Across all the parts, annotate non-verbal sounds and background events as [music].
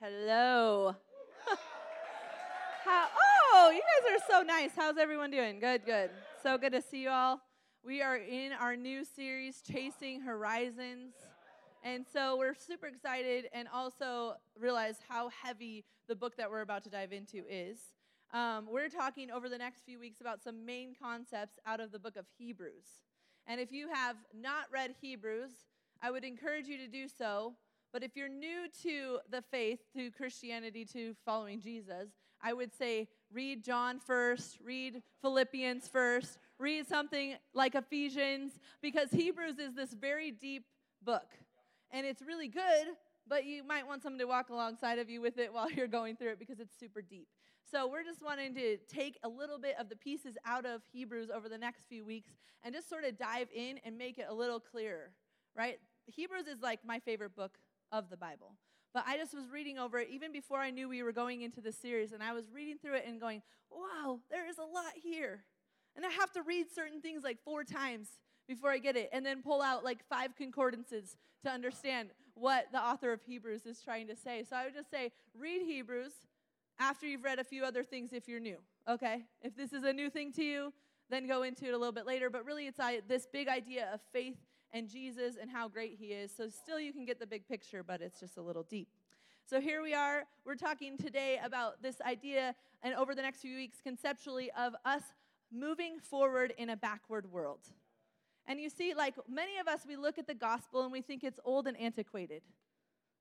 Hello. [laughs] How, oh, you guys are so nice. How's everyone doing? Good, good. So good to see you all. We are in our new series, Chasing Horizons. And so we're super excited and also realize how heavy the book that we're about to dive into is. Um, we're talking over the next few weeks about some main concepts out of the book of Hebrews. And if you have not read Hebrews, I would encourage you to do so. But if you're new to the faith, to Christianity, to following Jesus, I would say read John first, read Philippians first, read something like Ephesians, because Hebrews is this very deep book. And it's really good, but you might want someone to walk alongside of you with it while [laughs] you're going through it because it's super deep. So we're just wanting to take a little bit of the pieces out of Hebrews over the next few weeks and just sort of dive in and make it a little clearer, right? Hebrews is like my favorite book of the Bible. But I just was reading over it even before I knew we were going into this series, and I was reading through it and going, wow, there is a lot here. And I have to read certain things like four times before I get it, and then pull out like five concordances to understand what the author of Hebrews is trying to say. So I would just say, read Hebrews after you've read a few other things if you're new, okay? If this is a new thing to you, then go into it a little bit later. But really, it's uh, this big idea of faith and Jesus and how great he is. So, still, you can get the big picture, but it's just a little deep. So, here we are. We're talking today about this idea, and over the next few weeks, conceptually, of us moving forward in a backward world. And you see, like many of us, we look at the gospel and we think it's old and antiquated.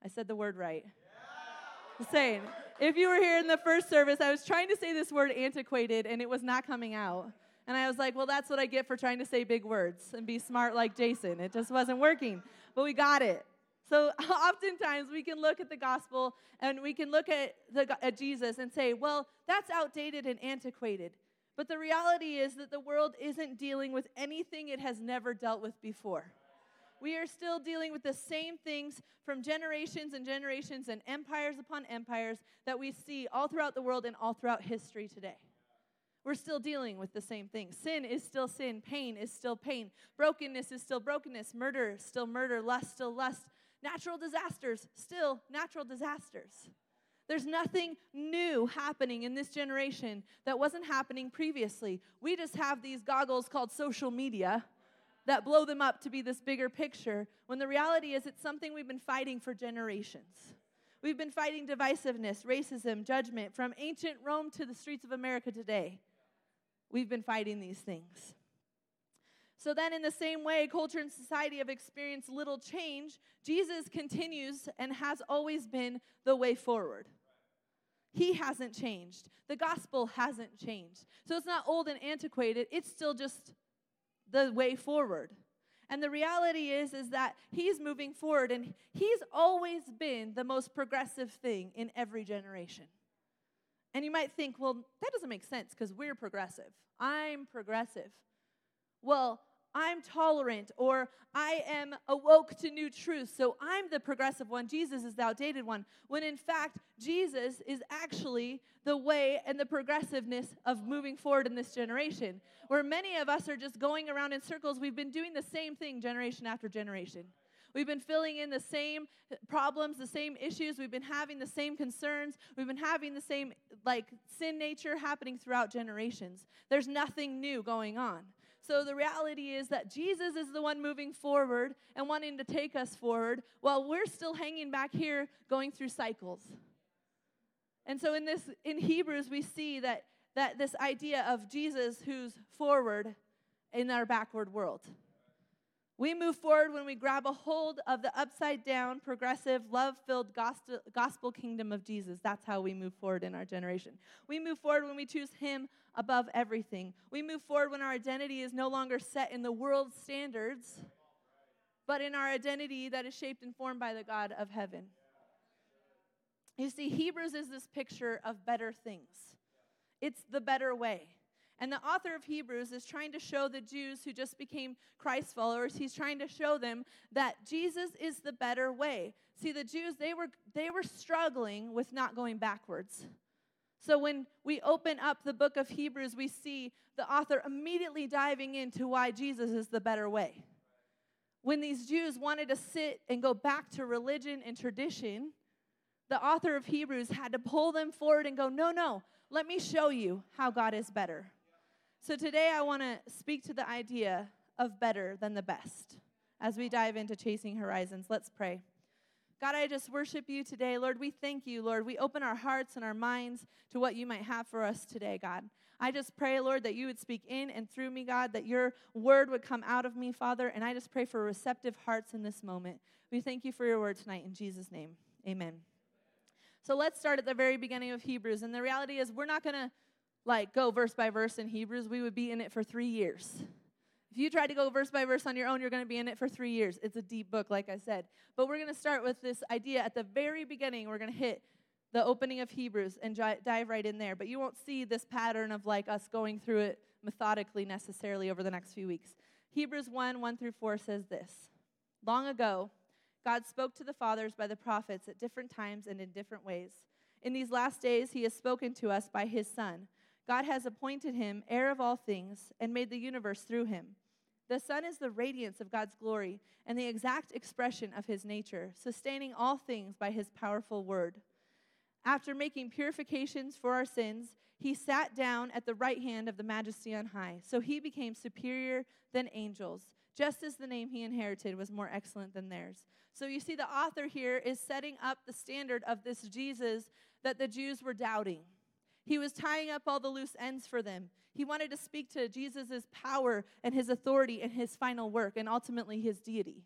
I said the word right. Yeah. Saying, if you were here in the first service, I was trying to say this word antiquated and it was not coming out. And I was like, well, that's what I get for trying to say big words and be smart like Jason. It just wasn't working. But we got it. So [laughs] oftentimes we can look at the gospel and we can look at, the, at Jesus and say, well, that's outdated and antiquated. But the reality is that the world isn't dealing with anything it has never dealt with before. We are still dealing with the same things from generations and generations and empires upon empires that we see all throughout the world and all throughout history today. We're still dealing with the same thing. Sin is still sin. Pain is still pain. Brokenness is still brokenness. Murder still murder. Lust still lust. Natural disasters still natural disasters. There's nothing new happening in this generation that wasn't happening previously. We just have these goggles called social media that blow them up to be this bigger picture when the reality is it's something we've been fighting for generations. We've been fighting divisiveness, racism, judgment from ancient Rome to the streets of America today. We've been fighting these things. So then, in the same way, culture and society have experienced little change. Jesus continues and has always been the way forward. He hasn't changed. The gospel hasn't changed. So it's not old and antiquated, it's still just the way forward. And the reality is is that he's moving forward and he's always been the most progressive thing in every generation. And you might think, well, that doesn't make sense because we're progressive. I'm progressive. Well, I'm tolerant or I am awoke to new truths, so I'm the progressive one. Jesus is the outdated one. When in fact, Jesus is actually the way and the progressiveness of moving forward in this generation. Where many of us are just going around in circles, we've been doing the same thing generation after generation. We've been filling in the same problems, the same issues. We've been having the same concerns. We've been having the same, like, sin nature happening throughout generations. There's nothing new going on. So the reality is that Jesus is the one moving forward and wanting to take us forward while we're still hanging back here going through cycles. And so in this in Hebrews we see that that this idea of Jesus who's forward in our backward world. We move forward when we grab a hold of the upside down, progressive, love filled gospel, gospel kingdom of Jesus. That's how we move forward in our generation. We move forward when we choose Him above everything. We move forward when our identity is no longer set in the world's standards, but in our identity that is shaped and formed by the God of heaven. You see, Hebrews is this picture of better things, it's the better way. And the author of Hebrews is trying to show the Jews who just became Christ followers, he's trying to show them that Jesus is the better way. See, the Jews, they were, they were struggling with not going backwards. So when we open up the book of Hebrews, we see the author immediately diving into why Jesus is the better way. When these Jews wanted to sit and go back to religion and tradition, the author of Hebrews had to pull them forward and go, no, no, let me show you how God is better. So today I want to speak to the idea of better than the best. As we dive into chasing horizons, let's pray. God, I just worship you today. Lord, we thank you, Lord. We open our hearts and our minds to what you might have for us today, God. I just pray, Lord, that you would speak in and through me, God, that your word would come out of me, Father. And I just pray for receptive hearts in this moment. We thank you for your word tonight. In Jesus' name, amen. So let's start at the very beginning of Hebrews. And the reality is, we're not going to like go verse by verse in Hebrews. We would be in it for three years. If you try to go verse by verse on your own, you're going to be in it for three years. It's a deep book, like I said. But we're going to start with this idea at the very beginning. We're going to hit the opening of Hebrews and dive right in there. But you won't see this pattern of like us going through it methodically necessarily over the next few weeks. Hebrews 1 1 through 4 says this Long ago, God spoke to the fathers by the prophets at different times and in different ways. In these last days, he has spoken to us by his Son. God has appointed him heir of all things and made the universe through him. The Son is the radiance of God's glory and the exact expression of his nature, sustaining all things by his powerful word. After making purifications for our sins, he sat down at the right hand of the majesty on high. So he became superior than angels, just as the name he inherited was more excellent than theirs. So you see, the author here is setting up the standard of this Jesus that the Jews were doubting. He was tying up all the loose ends for them. He wanted to speak to Jesus' power and his authority and his final work and ultimately his deity.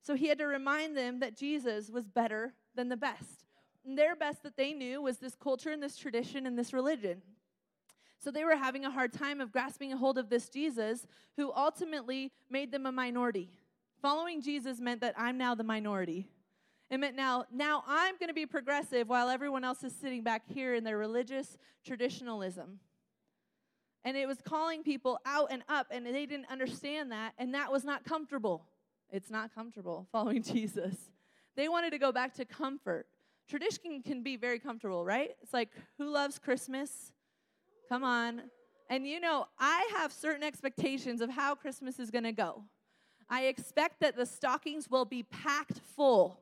So he had to remind them that Jesus was better than the best their best that they knew was this culture and this tradition and this religion. So they were having a hard time of grasping a hold of this Jesus who ultimately made them a minority. Following Jesus meant that I'm now the minority. It meant now, now I'm going to be progressive while everyone else is sitting back here in their religious traditionalism. And it was calling people out and up, and they didn't understand that, and that was not comfortable. It's not comfortable [laughs] following Jesus. They wanted to go back to comfort. Tradition can be very comfortable, right? It's like, who loves Christmas? Come on. And you know, I have certain expectations of how Christmas is going to go. I expect that the stockings will be packed full.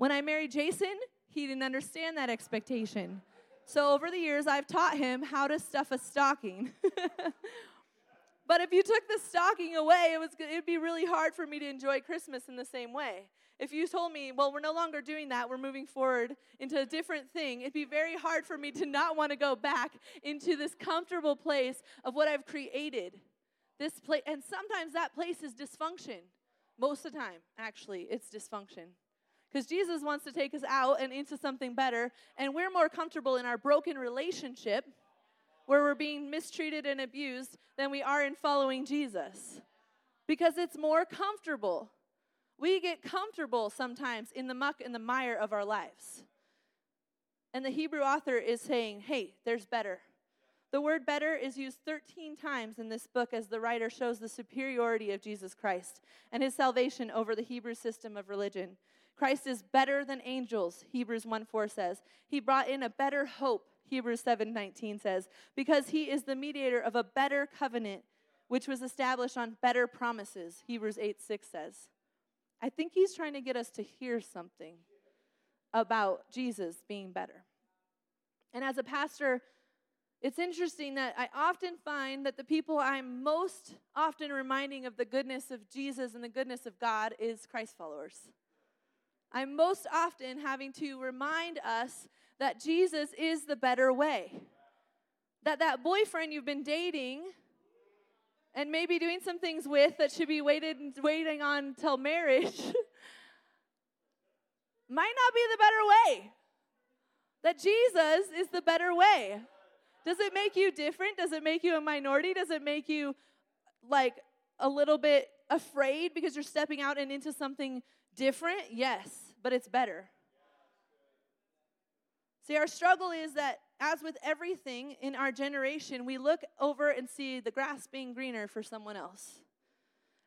When I married Jason, he didn't understand that expectation. So over the years, I've taught him how to stuff a stocking. [laughs] but if you took the stocking away, it was it'd be really hard for me to enjoy Christmas in the same way. If you told me, well, we're no longer doing that, we're moving forward into a different thing, it'd be very hard for me to not want to go back into this comfortable place of what I've created. This place, and sometimes that place is dysfunction. Most of the time, actually, it's dysfunction. Because Jesus wants to take us out and into something better, and we're more comfortable in our broken relationship where we're being mistreated and abused than we are in following Jesus. Because it's more comfortable. We get comfortable sometimes in the muck and the mire of our lives. And the Hebrew author is saying, hey, there's better. The word better is used 13 times in this book as the writer shows the superiority of Jesus Christ and his salvation over the Hebrew system of religion. Christ is better than angels, Hebrews 1 4 says. He brought in a better hope, Hebrews 7 19 says, because he is the mediator of a better covenant, which was established on better promises, Hebrews 8 6 says. I think he's trying to get us to hear something about Jesus being better. And as a pastor, it's interesting that I often find that the people I'm most often reminding of the goodness of Jesus and the goodness of God is Christ followers. I'm most often having to remind us that Jesus is the better way. That that boyfriend you've been dating and maybe doing some things with that should be waited waiting on till marriage [laughs] might not be the better way. That Jesus is the better way. Does it make you different? Does it make you a minority? Does it make you like a little bit afraid because you're stepping out and into something different? Yes, but it's better. See, our struggle is that as with everything in our generation, we look over and see the grass being greener for someone else.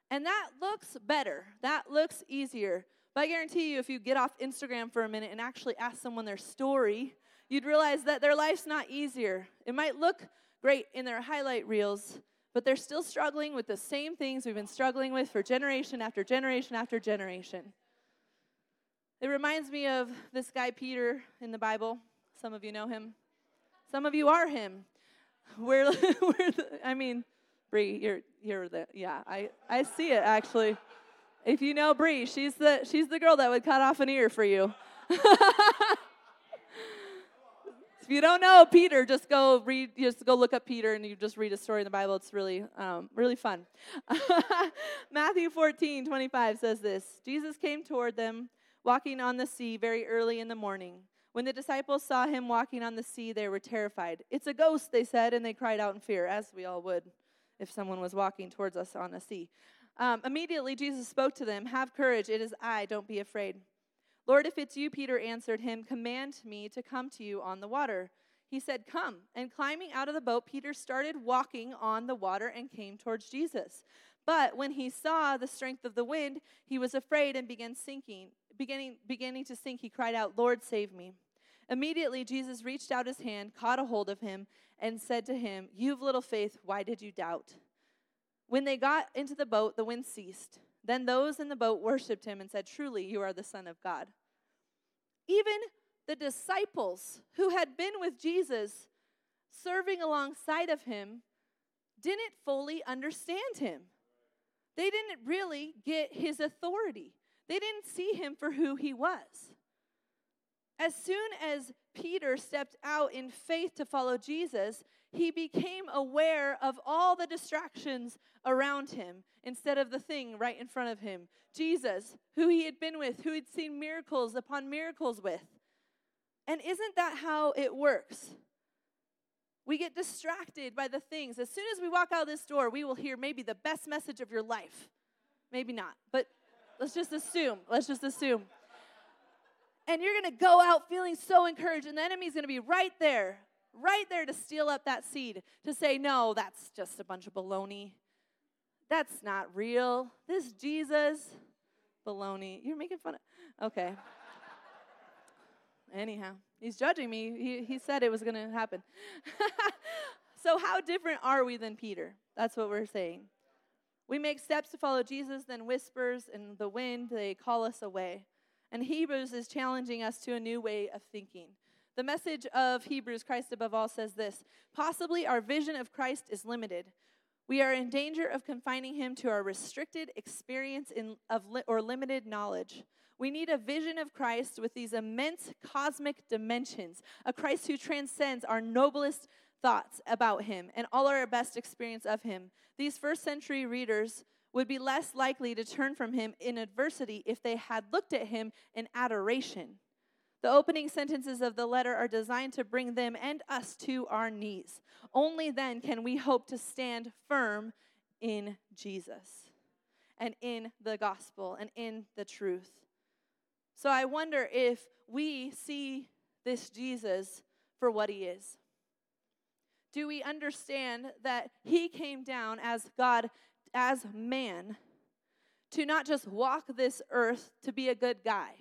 And that looks better. That looks easier. But I guarantee you, if you get off Instagram for a minute and actually ask someone their story, you'd realize that their life's not easier. It might look great in their highlight reels, but they're still struggling with the same things we've been struggling with for generation after generation after generation. It reminds me of this guy Peter in the Bible. Some of you know him. Some of you are him. We're, [laughs] we're the, I mean, Bree, you're you're the yeah. I I see it actually. If you know Bree, she's the she's the girl that would cut off an ear for you. [laughs] if you don't know Peter, just go read, just go look up Peter, and you just read a story in the Bible. It's really, um, really fun. [laughs] Matthew 14, 25 says this: Jesus came toward them, walking on the sea very early in the morning. When the disciples saw him walking on the sea, they were terrified. It's a ghost, they said, and they cried out in fear, as we all would if someone was walking towards us on the sea. Um, immediately, Jesus spoke to them Have courage, it is I, don't be afraid. Lord, if it's you, Peter answered him, command me to come to you on the water. He said, Come. And climbing out of the boat, Peter started walking on the water and came towards Jesus. But when he saw the strength of the wind, he was afraid and began sinking. Beginning, beginning to sink, he cried out, Lord, save me. Immediately, Jesus reached out his hand, caught a hold of him, and said to him, You've little faith, why did you doubt? When they got into the boat, the wind ceased. Then those in the boat worshiped him and said, Truly, you are the Son of God. Even the disciples who had been with Jesus, serving alongside of him, didn't fully understand him. They didn't really get his authority, they didn't see him for who he was. As soon as Peter stepped out in faith to follow Jesus, he became aware of all the distractions around him instead of the thing right in front of him Jesus, who he had been with, who he'd seen miracles upon miracles with. And isn't that how it works? We get distracted by the things. As soon as we walk out this door, we will hear maybe the best message of your life. Maybe not, but let's just assume. Let's just assume. And you're going to go out feeling so encouraged, and the enemy's going to be right there, right there to steal up that seed, to say, no, that's just a bunch of baloney. That's not real. This Jesus, baloney. You're making fun of. Okay. [laughs] Anyhow, he's judging me. He, he said it was going to happen. [laughs] so, how different are we than Peter? That's what we're saying. We make steps to follow Jesus, then whispers in the wind, they call us away. And Hebrews is challenging us to a new way of thinking. The message of Hebrews, Christ above all, says this Possibly our vision of Christ is limited. We are in danger of confining him to our restricted experience in, of li- or limited knowledge. We need a vision of Christ with these immense cosmic dimensions, a Christ who transcends our noblest thoughts about him and all our best experience of him. These first century readers would be less likely to turn from him in adversity if they had looked at him in adoration. The opening sentences of the letter are designed to bring them and us to our knees. Only then can we hope to stand firm in Jesus and in the gospel and in the truth. So I wonder if we see this Jesus for what he is. Do we understand that he came down as God as man to not just walk this earth to be a good guy,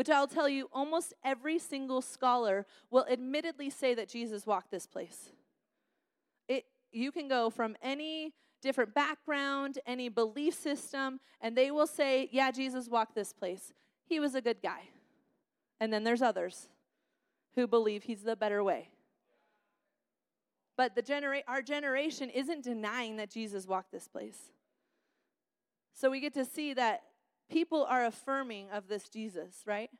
which I'll tell you, almost every single scholar will admittedly say that Jesus walked this place. It, you can go from any different background, any belief system, and they will say, Yeah, Jesus walked this place. He was a good guy. And then there's others who believe he's the better way. But the genera- our generation isn't denying that Jesus walked this place. So we get to see that people are affirming of this Jesus, right?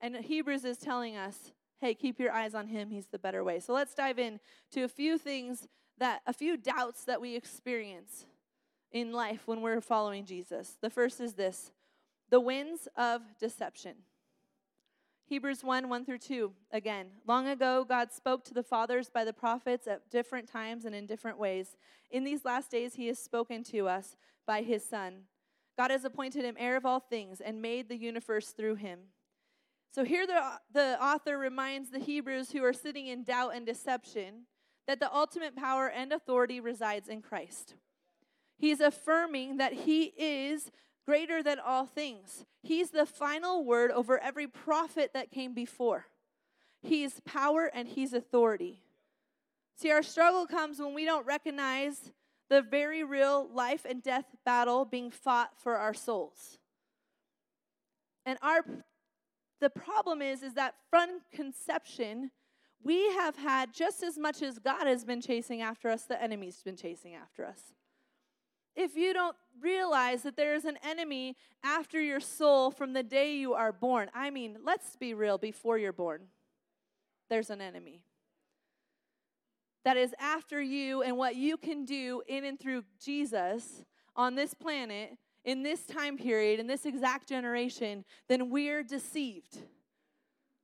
And Hebrews is telling us, hey, keep your eyes on him. He's the better way. So let's dive in to a few things that, a few doubts that we experience in life when we're following Jesus. The first is this the winds of deception. Hebrews 1 1 through 2. Again, long ago, God spoke to the fathers by the prophets at different times and in different ways. In these last days, He has spoken to us by His Son. God has appointed Him heir of all things and made the universe through Him. So here, the, the author reminds the Hebrews who are sitting in doubt and deception that the ultimate power and authority resides in Christ. He's affirming that He is greater than all things. He's the final word over every prophet that came before. He's power and He's authority. See, our struggle comes when we don't recognize the very real life and death battle being fought for our souls. And our the problem is is that from conception we have had just as much as God has been chasing after us, the enemy's been chasing after us. If you don't realize that there is an enemy after your soul from the day you are born, I mean, let's be real, before you're born, there's an enemy that is after you and what you can do in and through Jesus on this planet, in this time period, in this exact generation, then we're deceived.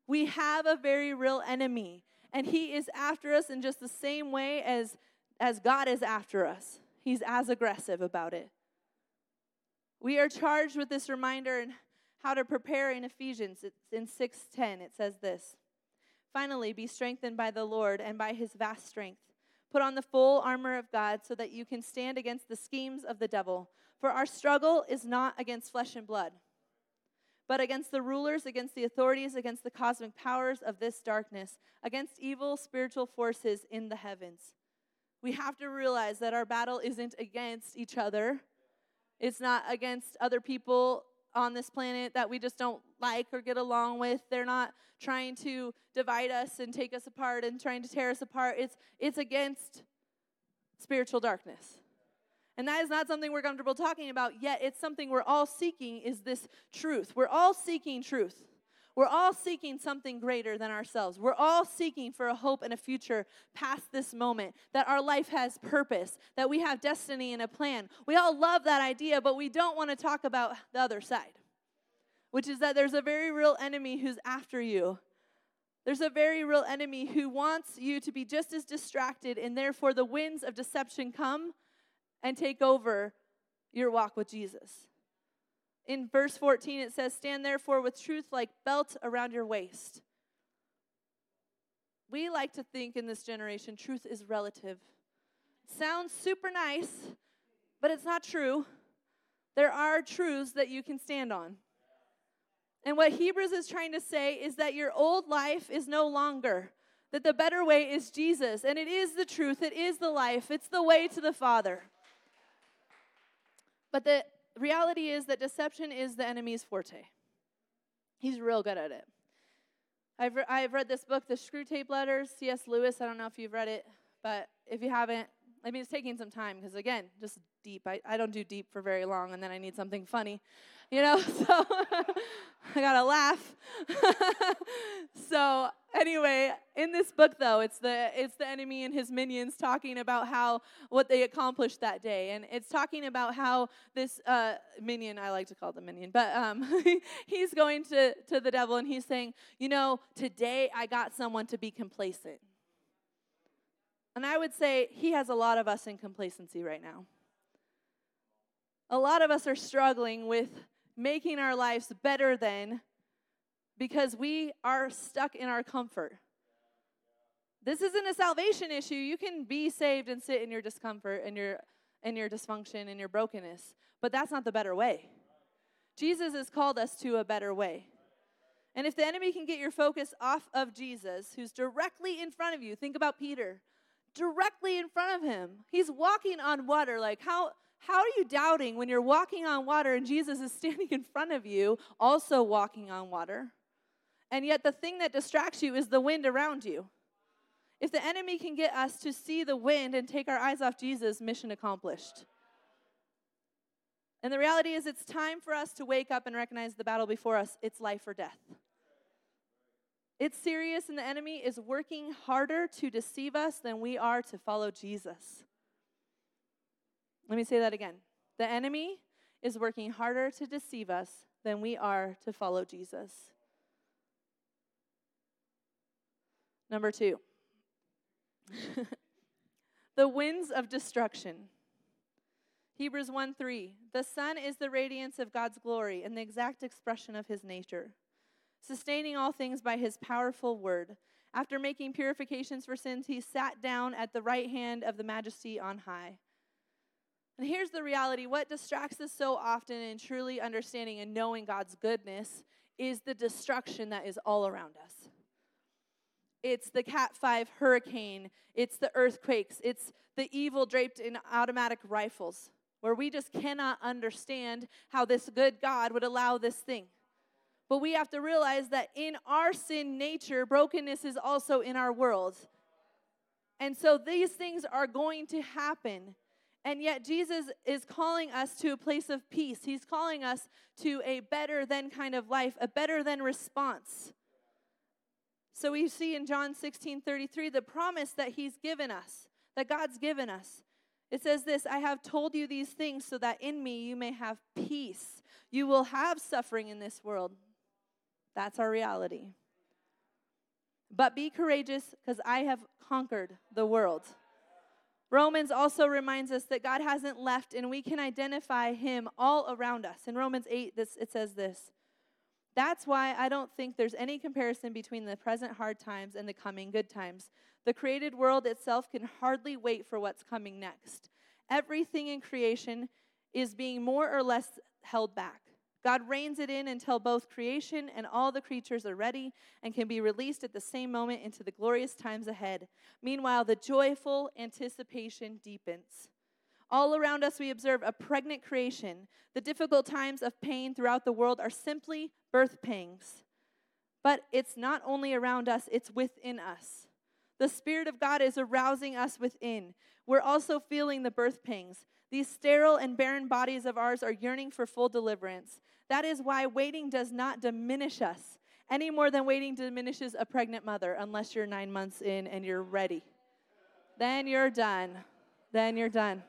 We have a very real enemy, and he is after us in just the same way as, as God is after us. He's as aggressive about it. We are charged with this reminder and how to prepare in Ephesians. It's in 6:10. It says this. Finally, be strengthened by the Lord and by his vast strength. Put on the full armor of God so that you can stand against the schemes of the devil. For our struggle is not against flesh and blood, but against the rulers, against the authorities, against the cosmic powers of this darkness, against evil spiritual forces in the heavens. We have to realize that our battle isn't against each other. It's not against other people on this planet that we just don't like or get along with. They're not trying to divide us and take us apart and trying to tear us apart. It's it's against spiritual darkness. And that is not something we're comfortable talking about yet. It's something we're all seeking is this truth. We're all seeking truth. We're all seeking something greater than ourselves. We're all seeking for a hope and a future past this moment, that our life has purpose, that we have destiny and a plan. We all love that idea, but we don't want to talk about the other side, which is that there's a very real enemy who's after you. There's a very real enemy who wants you to be just as distracted, and therefore the winds of deception come and take over your walk with Jesus. In verse 14, it says, Stand therefore with truth like belt around your waist. We like to think in this generation truth is relative. sounds super nice, but it's not true. There are truths that you can stand on. And what Hebrews is trying to say is that your old life is no longer, that the better way is Jesus. And it is the truth, it is the life, it's the way to the Father. But the reality is that deception is the enemy's forte. He's real good at it. I've, re- I've read this book, The Screwtape Letters, C.S. Lewis. I don't know if you've read it, but if you haven't, I mean, it's taking some time because, again, just deep. I, I don't do deep for very long, and then I need something funny you know? [laughs] So i gotta laugh. [laughs] So anyway in this book though it's the it's the enemy and his minions talking about how what they accomplished that day. And it's talking about how this uh, minion i like to call the minion but um, [laughs] he's going to to the devil and he's saying you know today i got someone to be complacent and i would say he has a lot of us in complacency right now a lot of us are struggling with making our lives better than because we are stuck in our comfort. This isn't a salvation issue. You can be saved and sit in your discomfort and your and your dysfunction and your brokenness, but that's not the better way. Jesus has called us to a better way. And if the enemy can get your focus off of Jesus, who's directly in front of you, think about Peter. Directly in front of him. He's walking on water. Like, how how are you doubting when you're walking on water and Jesus is [laughs] standing in front of you, also walking on water? And yet, the thing that distracts you is the wind around you. If the enemy can get us to see the wind and take our eyes off Jesus, mission accomplished. And the reality is, it's time for us to wake up and recognize the battle before us. It's life or death. It's serious, and the enemy is working harder to deceive us than we are to follow Jesus. Let me say that again. The enemy is working harder to deceive us than we are to follow Jesus. Number two, [laughs] the winds of destruction. Hebrews 1 3. The Son is the radiance of God's glory and the exact expression of his nature, sustaining all things by his powerful word. After making purifications for sins, he sat down at the right hand of the majesty on high. And here's the reality what distracts us so often in truly understanding and knowing God's goodness is the destruction that is all around us. It's the Cat 5 hurricane, it's the earthquakes, it's the evil draped in automatic rifles, where we just cannot understand how this good God would allow this thing. But we have to realize that in our sin nature, brokenness is also in our world. And so these things are going to happen. And yet, Jesus is calling us to a place of peace. He's calling us to a better than kind of life, a better than response. So we see in John 16 33 the promise that He's given us, that God's given us. It says this I have told you these things so that in me you may have peace. You will have suffering in this world. That's our reality. But be courageous because I have conquered the world. Romans also reminds us that God hasn't left and we can identify him all around us. In Romans 8 this it says this. That's why I don't think there's any comparison between the present hard times and the coming good times. The created world itself can hardly wait for what's coming next. Everything in creation is being more or less held back. God reins it in until both creation and all the creatures are ready and can be released at the same moment into the glorious times ahead. Meanwhile, the joyful anticipation deepens. All around us, we observe a pregnant creation. The difficult times of pain throughout the world are simply birth pangs. But it's not only around us, it's within us. The Spirit of God is arousing us within. We're also feeling the birth pangs. These sterile and barren bodies of ours are yearning for full deliverance. That is why waiting does not diminish us any more than waiting diminishes a pregnant mother, unless you're nine months in and you're ready. Then you're done. Then you're done.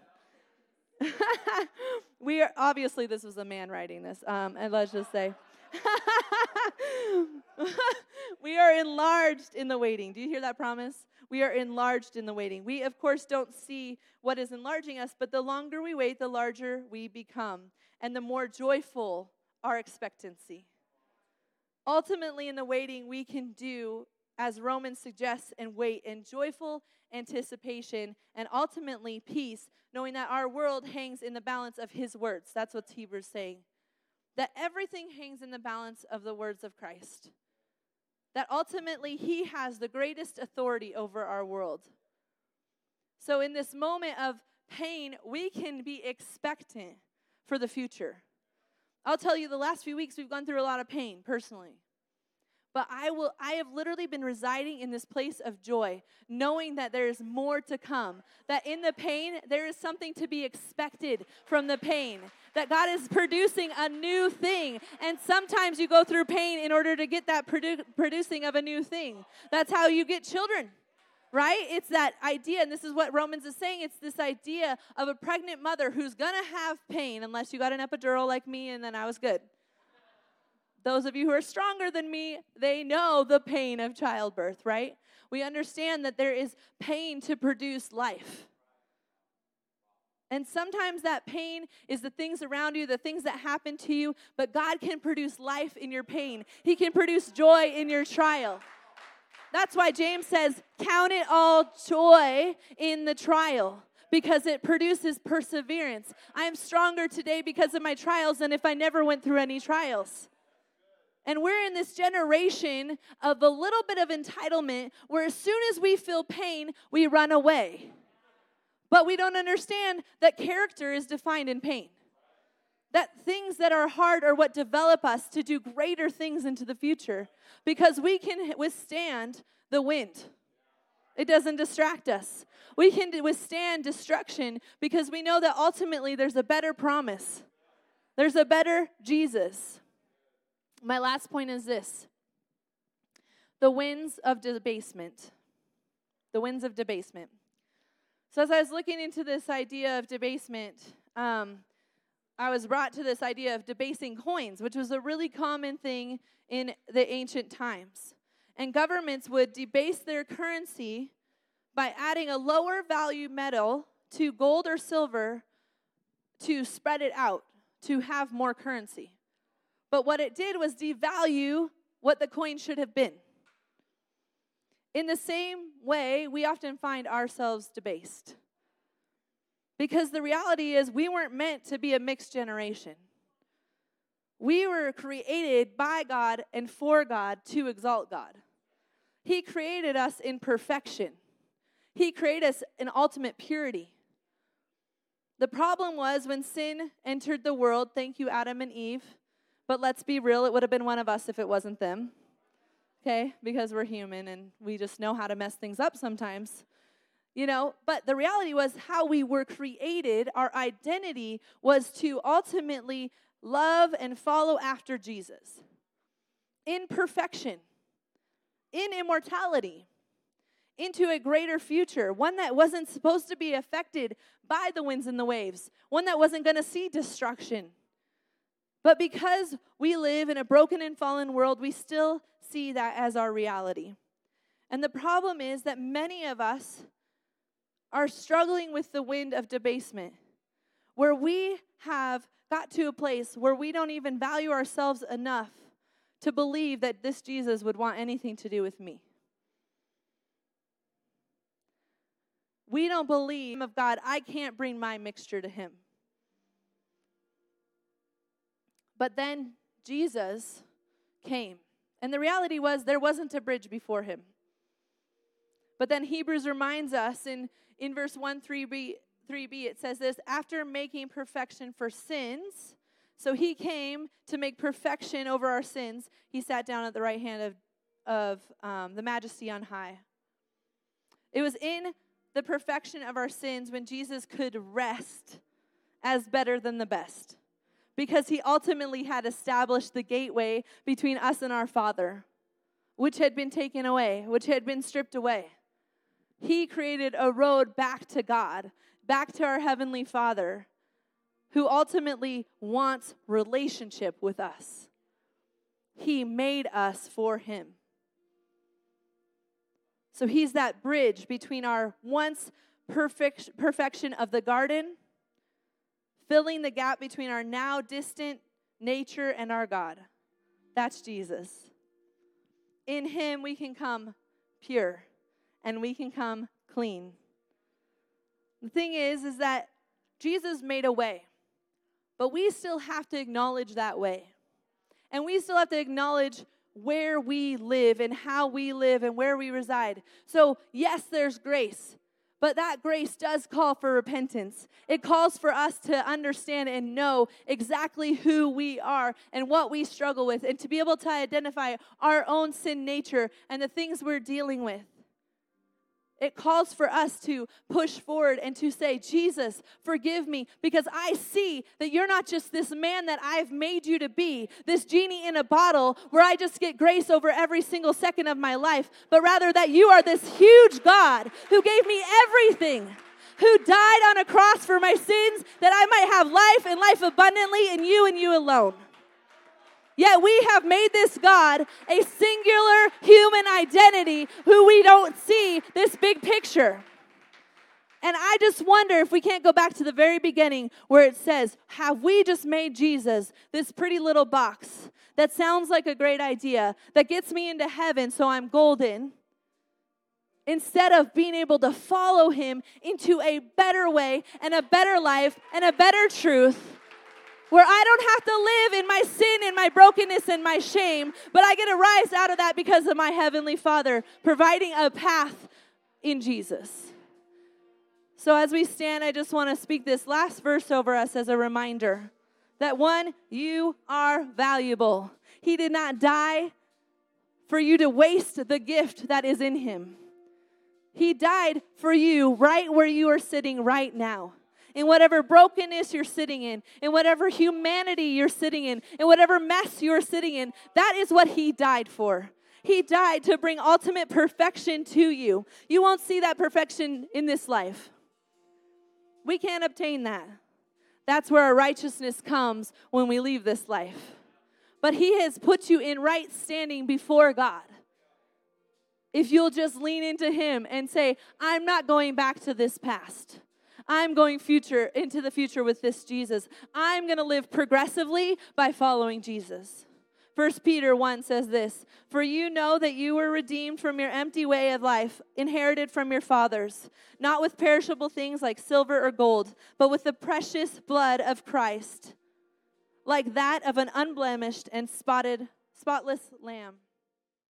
[laughs] we are obviously this was a man writing this, um, and let's just say. [laughs] we are enlarged in the waiting. Do you hear that promise? We are enlarged in the waiting. We, of course, don't see what is enlarging us, but the longer we wait, the larger we become, and the more joyful our expectancy. Ultimately, in the waiting, we can do as Romans suggests and wait in joyful anticipation and ultimately peace, knowing that our world hangs in the balance of His words. That's what Hebrews saying. That everything hangs in the balance of the words of Christ. That ultimately He has the greatest authority over our world. So, in this moment of pain, we can be expectant for the future. I'll tell you, the last few weeks we've gone through a lot of pain personally. But I will I have literally been residing in this place of joy, knowing that there is more to come. That in the pain there is something to be expected from the pain. That God is producing a new thing. And sometimes you go through pain in order to get that produ- producing of a new thing. That's how you get children right? It's that idea, and this is what Romans is saying it's this idea of a pregnant mother who's gonna have pain unless you got an epidural like me and then I was good. Those of you who are stronger than me, they know the pain of childbirth, right? We understand that there is pain to produce life. And sometimes that pain is the things around you, the things that happen to you, but God can produce life in your pain. He can produce joy in your trial. That's why James says, Count it all joy in the trial because it produces perseverance. I am stronger today because of my trials than if I never went through any trials. And we're in this generation of a little bit of entitlement where as soon as we feel pain, we run away. But we don't understand that character is defined in pain. That things that are hard are what develop us to do greater things into the future because we can withstand the wind. It doesn't distract us. We can withstand destruction because we know that ultimately there's a better promise. There's a better Jesus. My last point is this the winds of debasement. The winds of debasement. So, as I was looking into this idea of debasement, um, I was brought to this idea of debasing coins, which was a really common thing in the ancient times. And governments would debase their currency by adding a lower value metal to gold or silver to spread it out, to have more currency. But what it did was devalue what the coin should have been. In the same way, we often find ourselves debased. Because the reality is, we weren't meant to be a mixed generation. We were created by God and for God to exalt God. He created us in perfection, He created us in ultimate purity. The problem was when sin entered the world, thank you, Adam and Eve, But let's be real, it would have been one of us if it wasn't them. Okay? Because we're human and we just know how to mess things up sometimes. You know, but the reality was how we were created, our identity was to ultimately love and follow after Jesus in perfection, in immortality, into a greater future, one that wasn't supposed to be affected by the winds and the waves, one that wasn't going to see destruction. But because we live in a broken and fallen world, we still see that as our reality. And the problem is that many of us are struggling with the wind of debasement, where we have got to a place where we don't even value ourselves enough to believe that this Jesus would want anything to do with me. We don't believe of God, I can't bring my mixture to him. But then Jesus came. And the reality was there wasn't a bridge before him. But then Hebrews reminds us in, in verse 1 3b, 3b, it says this after making perfection for sins, so he came to make perfection over our sins, he sat down at the right hand of, of um, the majesty on high. It was in the perfection of our sins when Jesus could rest as better than the best because he ultimately had established the gateway between us and our Father, which had been taken away, which had been stripped away. He created a road back to God, back to our Heavenly Father, who ultimately wants relationship with us. He made us for Him. So He's that bridge between our once perfect, perfection of the garden filling the gap between our now distant nature and our God. That's Jesus. In Him, we can come pure and we can come clean. The thing is, is that Jesus made a way, but we still have to acknowledge that way. And we still have to acknowledge where we live and how we live and where we reside. So, yes, there's grace. But that grace does call for repentance. It calls for us to understand and know exactly who we are and what we struggle with, and to be able to identify our own sin nature and the things we're dealing with. It calls for us to push forward and to say, Jesus, forgive me, because I see that you're not just this man that I've made you to be, this genie in a bottle where I just get grace over every single second of my life, but rather that you are this huge God who gave me everything, who died on a cross for my sins that I might have life and life abundantly in you and you alone. Yet we have made this God a singular human identity who we don't see this big picture. And I just wonder if we can't go back to the very beginning where it says, Have we just made Jesus this pretty little box that sounds like a great idea that gets me into heaven so I'm golden? Instead of being able to follow him into a better way and a better life and a better truth where I don't have to live in my sin and my brokenness and my shame, but I get to rise out of that because of my Heavenly Father providing a path in Jesus. So, as we stand, I just want to speak this last verse over us as a reminder that one, you are valuable. He did not die for you to waste the gift that is in Him. He died for you right where you are sitting right now in whatever brokenness you're sitting in, in whatever humanity you're sitting in, in whatever mess you're sitting in. That is what He died for. He died to bring ultimate perfection to you. You won't see that perfection in this life. We can't obtain that. That's where our righteousness comes when we leave this life. But He has put you in right standing before God. If you'll just lean into Him and say, I'm not going back to this past. I'm going future into the future with this Jesus. I'm going to live progressively by following Jesus. First Peter 1 says this For you know that you were redeemed from your empty way of life, inherited from your fathers, not with perishable things like silver or gold, but with the precious blood of Christ, like that of an unblemished and spotted, spotless lamb